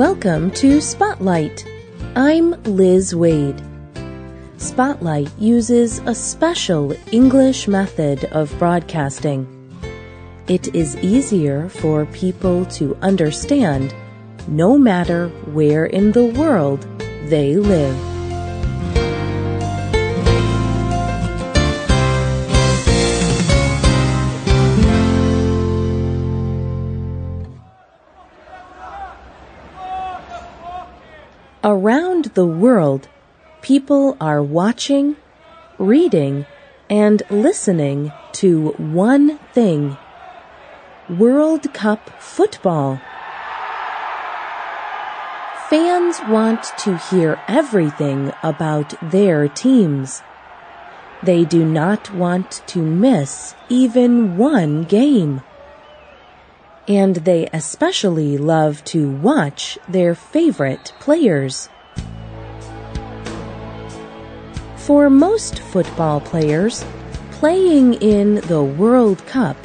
Welcome to Spotlight. I'm Liz Waid. Spotlight uses a special English method of broadcasting. It is easier for people to understand no matter where in the world they live. Around the world, people are watching, reading, and listening to one thing World Cup football. Fans want to hear everything about their teams. They do not want to miss even one game and they especially love to watch their favorite players. For most football players, playing in the World Cup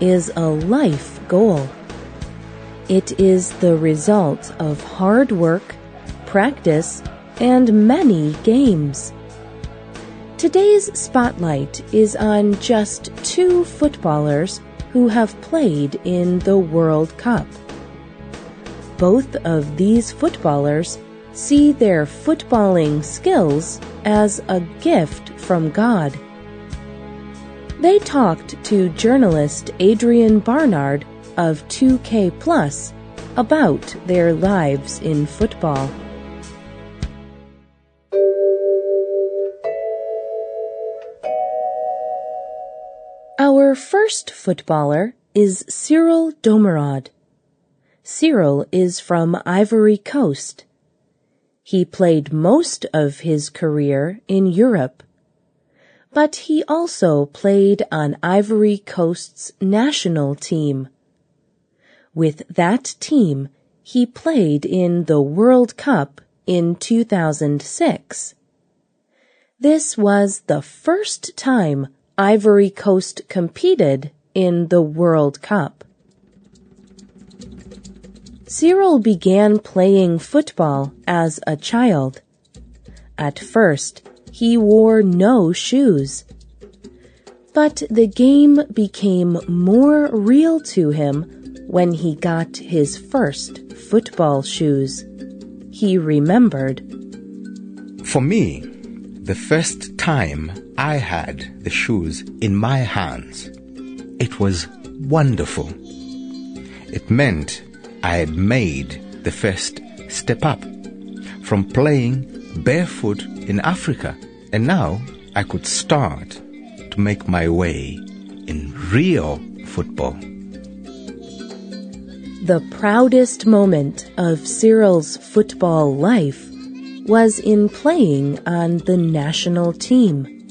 is a life goal. It is the result of hard work, practice, and many games. Today's spotlight is on just two footballers who have played in the World Cup. Both of these footballers see their footballing skills as a gift from God. They talked to journalist Adrian Barnard of 2K Plus about their lives in football. First footballer is Cyrille Domoraud. Cyrille is from Ivory Coast. He played most of his career in Europe. But he also played on Ivory Coast's national team. With that team, he played in the World Cup in 2006. This was the first time Ivory Coast competed in the World Cup. Cyrille began playing football as a child. At first, he wore no shoes. But the game became more real to him when he got his first football shoes. He remembered. For me, the first time I had the shoes in my hands. It was wonderful. It meant I had made the first step up from playing barefoot in Africa, and now I could start to make my way in real football. The proudest moment of Cyrille's football life was in playing on the national team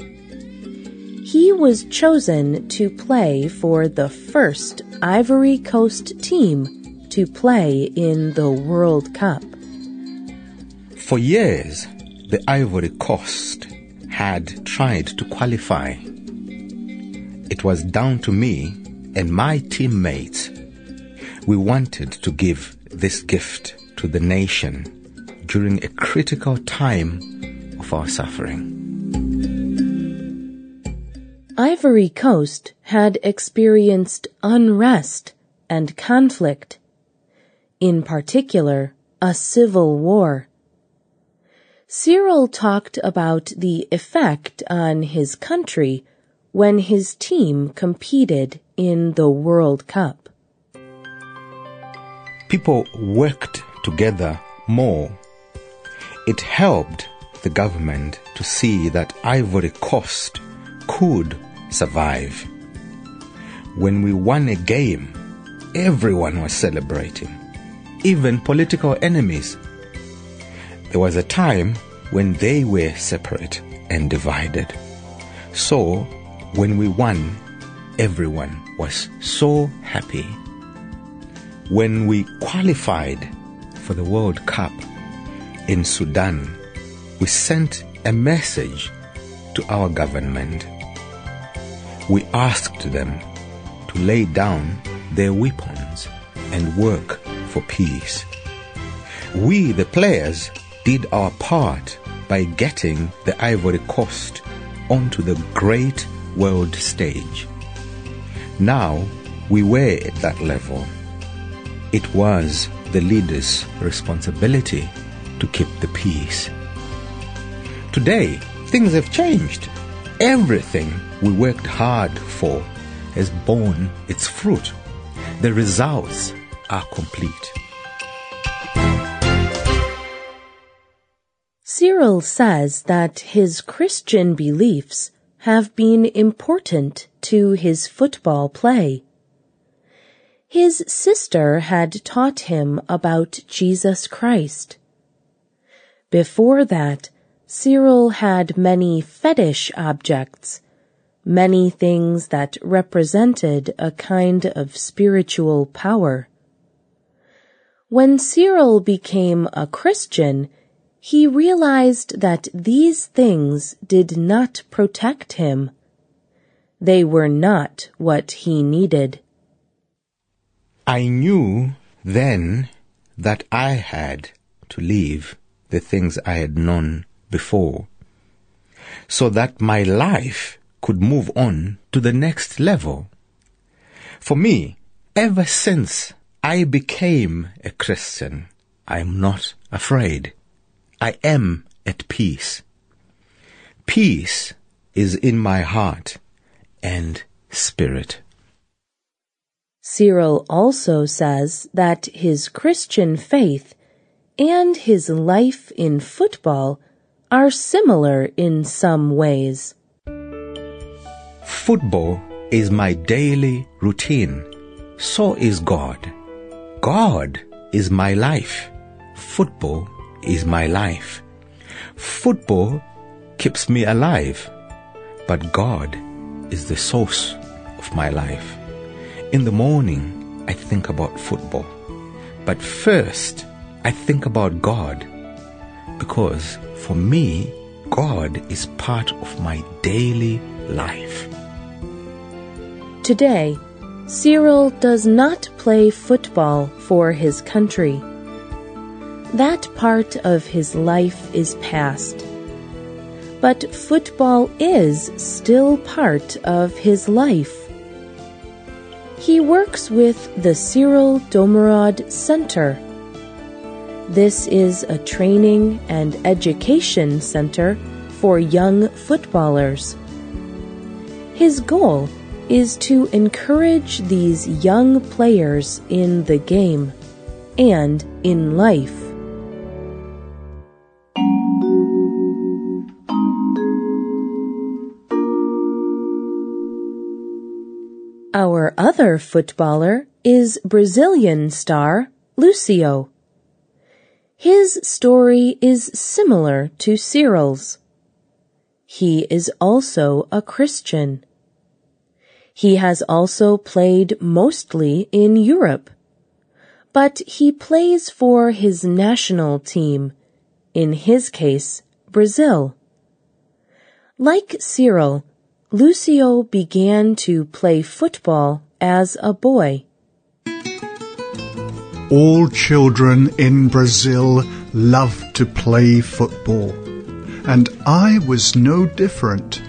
he was chosen to play for the first Ivory Coast team to play in the World Cup. For years, the Ivory Coast had tried to qualify. It was down to me and my teammates. We wanted to give this gift to the nation during a critical time of our suffering. Ivory Coast had experienced unrest and conflict, in particular, a civil war. Cyrille talked about the effect on his country when his team competed in the World Cup. People worked together more. It helped the government to see that Ivory Coast could survive. When we won a game, everyone was celebrating, even political enemies. There was a time when they were separate and divided. So, when we won, everyone was so happy. When we qualified for the World Cup in Sudan, we sent a message to our government we asked them to lay down their weapons and work for peace. We, the players, did our part by getting the Ivory Coast onto the great world stage. Now we were at that level. It was the leader's responsibility to keep the peace. Today, things have changed. Everything we worked hard for has borne its fruit. The results are complete. Cyrille says that his Christian beliefs have been important to his football play. His sister had taught him about Jesus Christ. Before that, Cyrille had many fetish objects, many things that represented a kind of spiritual power. When Cyrille became a Christian, he realized that these things did not protect him. They were not what he needed. I knew then that I had to leave the things I had known before so that my life could move on to the next level. For me, ever since I became a Christian, I am not afraid. I am at peace. Peace is in my heart and spirit. Cyrille also says that his Christian faith and his life in football are similar in some ways. Football is my daily routine. So is God. God is my life. Football is my life. Football keeps me alive, but God is the source of my life. In the morning, I think about football, but first, I think about God because for me, God is part of my daily life. Today, Cyrille does not play football for his country. That part of his life is past. But football is still part of his life. He works with the Cyrille Domoraud Center. This is a training and education center for young footballers. His goal is to encourage these young players in the game and in life. Our other footballer is Brazilian star Lucio. His story is similar to Cyrille's. He is also a Christian. He has also played mostly in Europe. But he plays for his national team, in his case, Brazil. Like Cyrille, Lucio began to play football as a boy. All children in Brazil love to play football, and I was no different.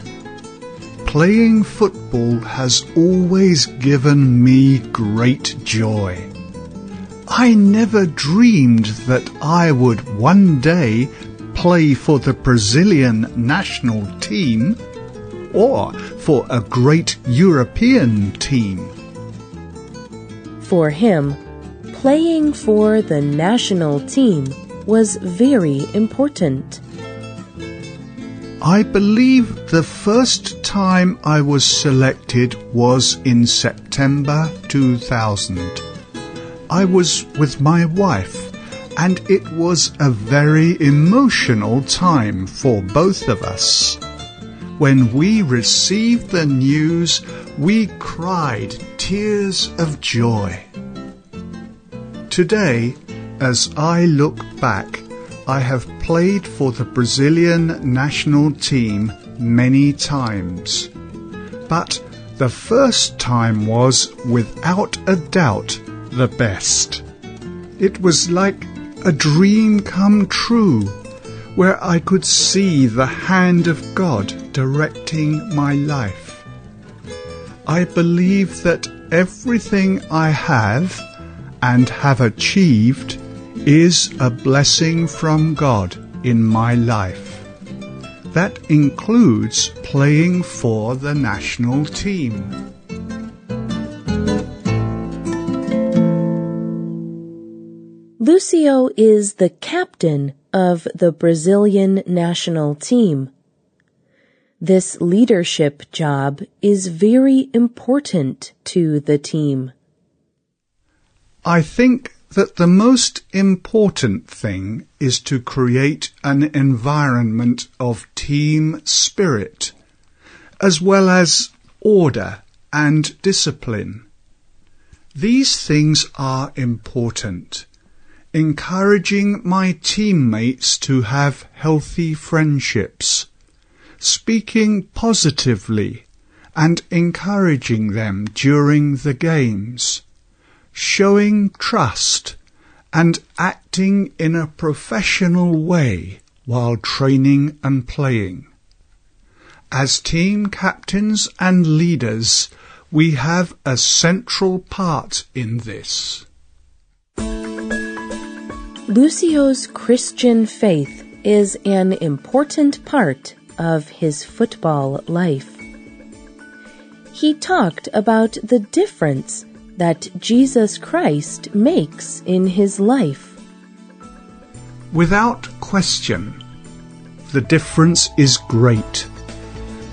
Playing football has always given me great joy. I never dreamed that I would one day play for the Brazilian national team or for a great European team. For him, playing for the national team was very important. I believe the first time I was selected was in September 2000. I was with my wife and it was a very emotional time for both of us. When we received the news, we cried tears of joy. Today, as I look back, I have played for the Brazilian national team many times. But the first time was, without a doubt, the best. It was like a dream come true where I could see the hand of God directing my life. I believe that everything I have and have achieved is a blessing from God in my life. That includes playing for the national team. Lucio is the captain of the Brazilian national team. This leadership job is very important to the team. I think that the most important thing is to create an environment of team spirit, as well as order and discipline. These things are important encouraging my teammates to have healthy friendships, speaking positively and encouraging them during the games, showing trust and acting in a professional way while training and playing. As team captains and leaders, we have a central part in this. Lucio's Christian faith is an important part of his football life. He talked about the difference that Jesus Christ makes in his life. Without question, the difference is great.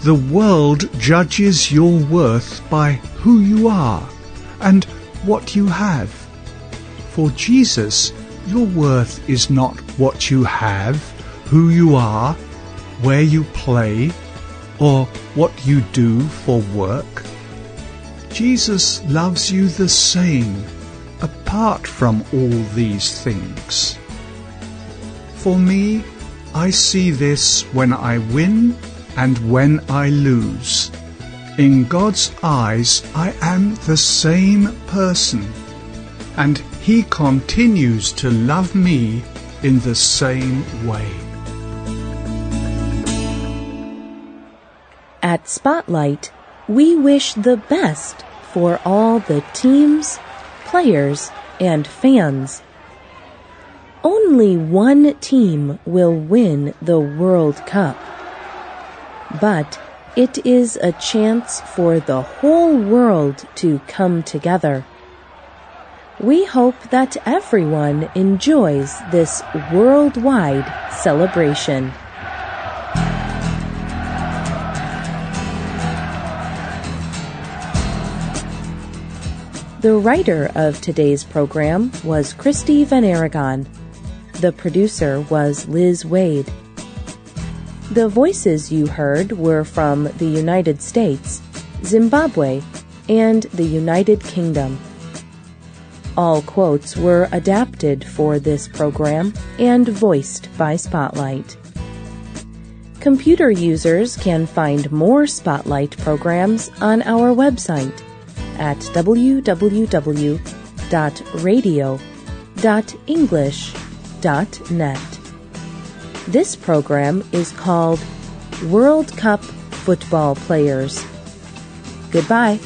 The world judges your worth by who you are and what you have. For Jesus, your worth is not what you have, who you are, where you play, or what you do for work. Jesus loves you the same, apart from all these things. For me, I see this when I win and when I lose. In God's eyes, I am the same person, and He continues to love me in the same way. At Spotlight, we wish the best for all the teams, players, and fans. Only one team will win the World Cup. But it is a chance for the whole world to come together. We hope that everyone enjoys this worldwide celebration. The writer of today's program was Christy Van Aragon. The producer was Liz Waid. The voices you heard were from the United States, Zimbabwe, and the United Kingdom. All quotes were adapted for this program and voiced by Spotlight. Computer users can find more Spotlight programs on our website at www.radio.english.net. This program is called World Cup Football Players. Goodbye.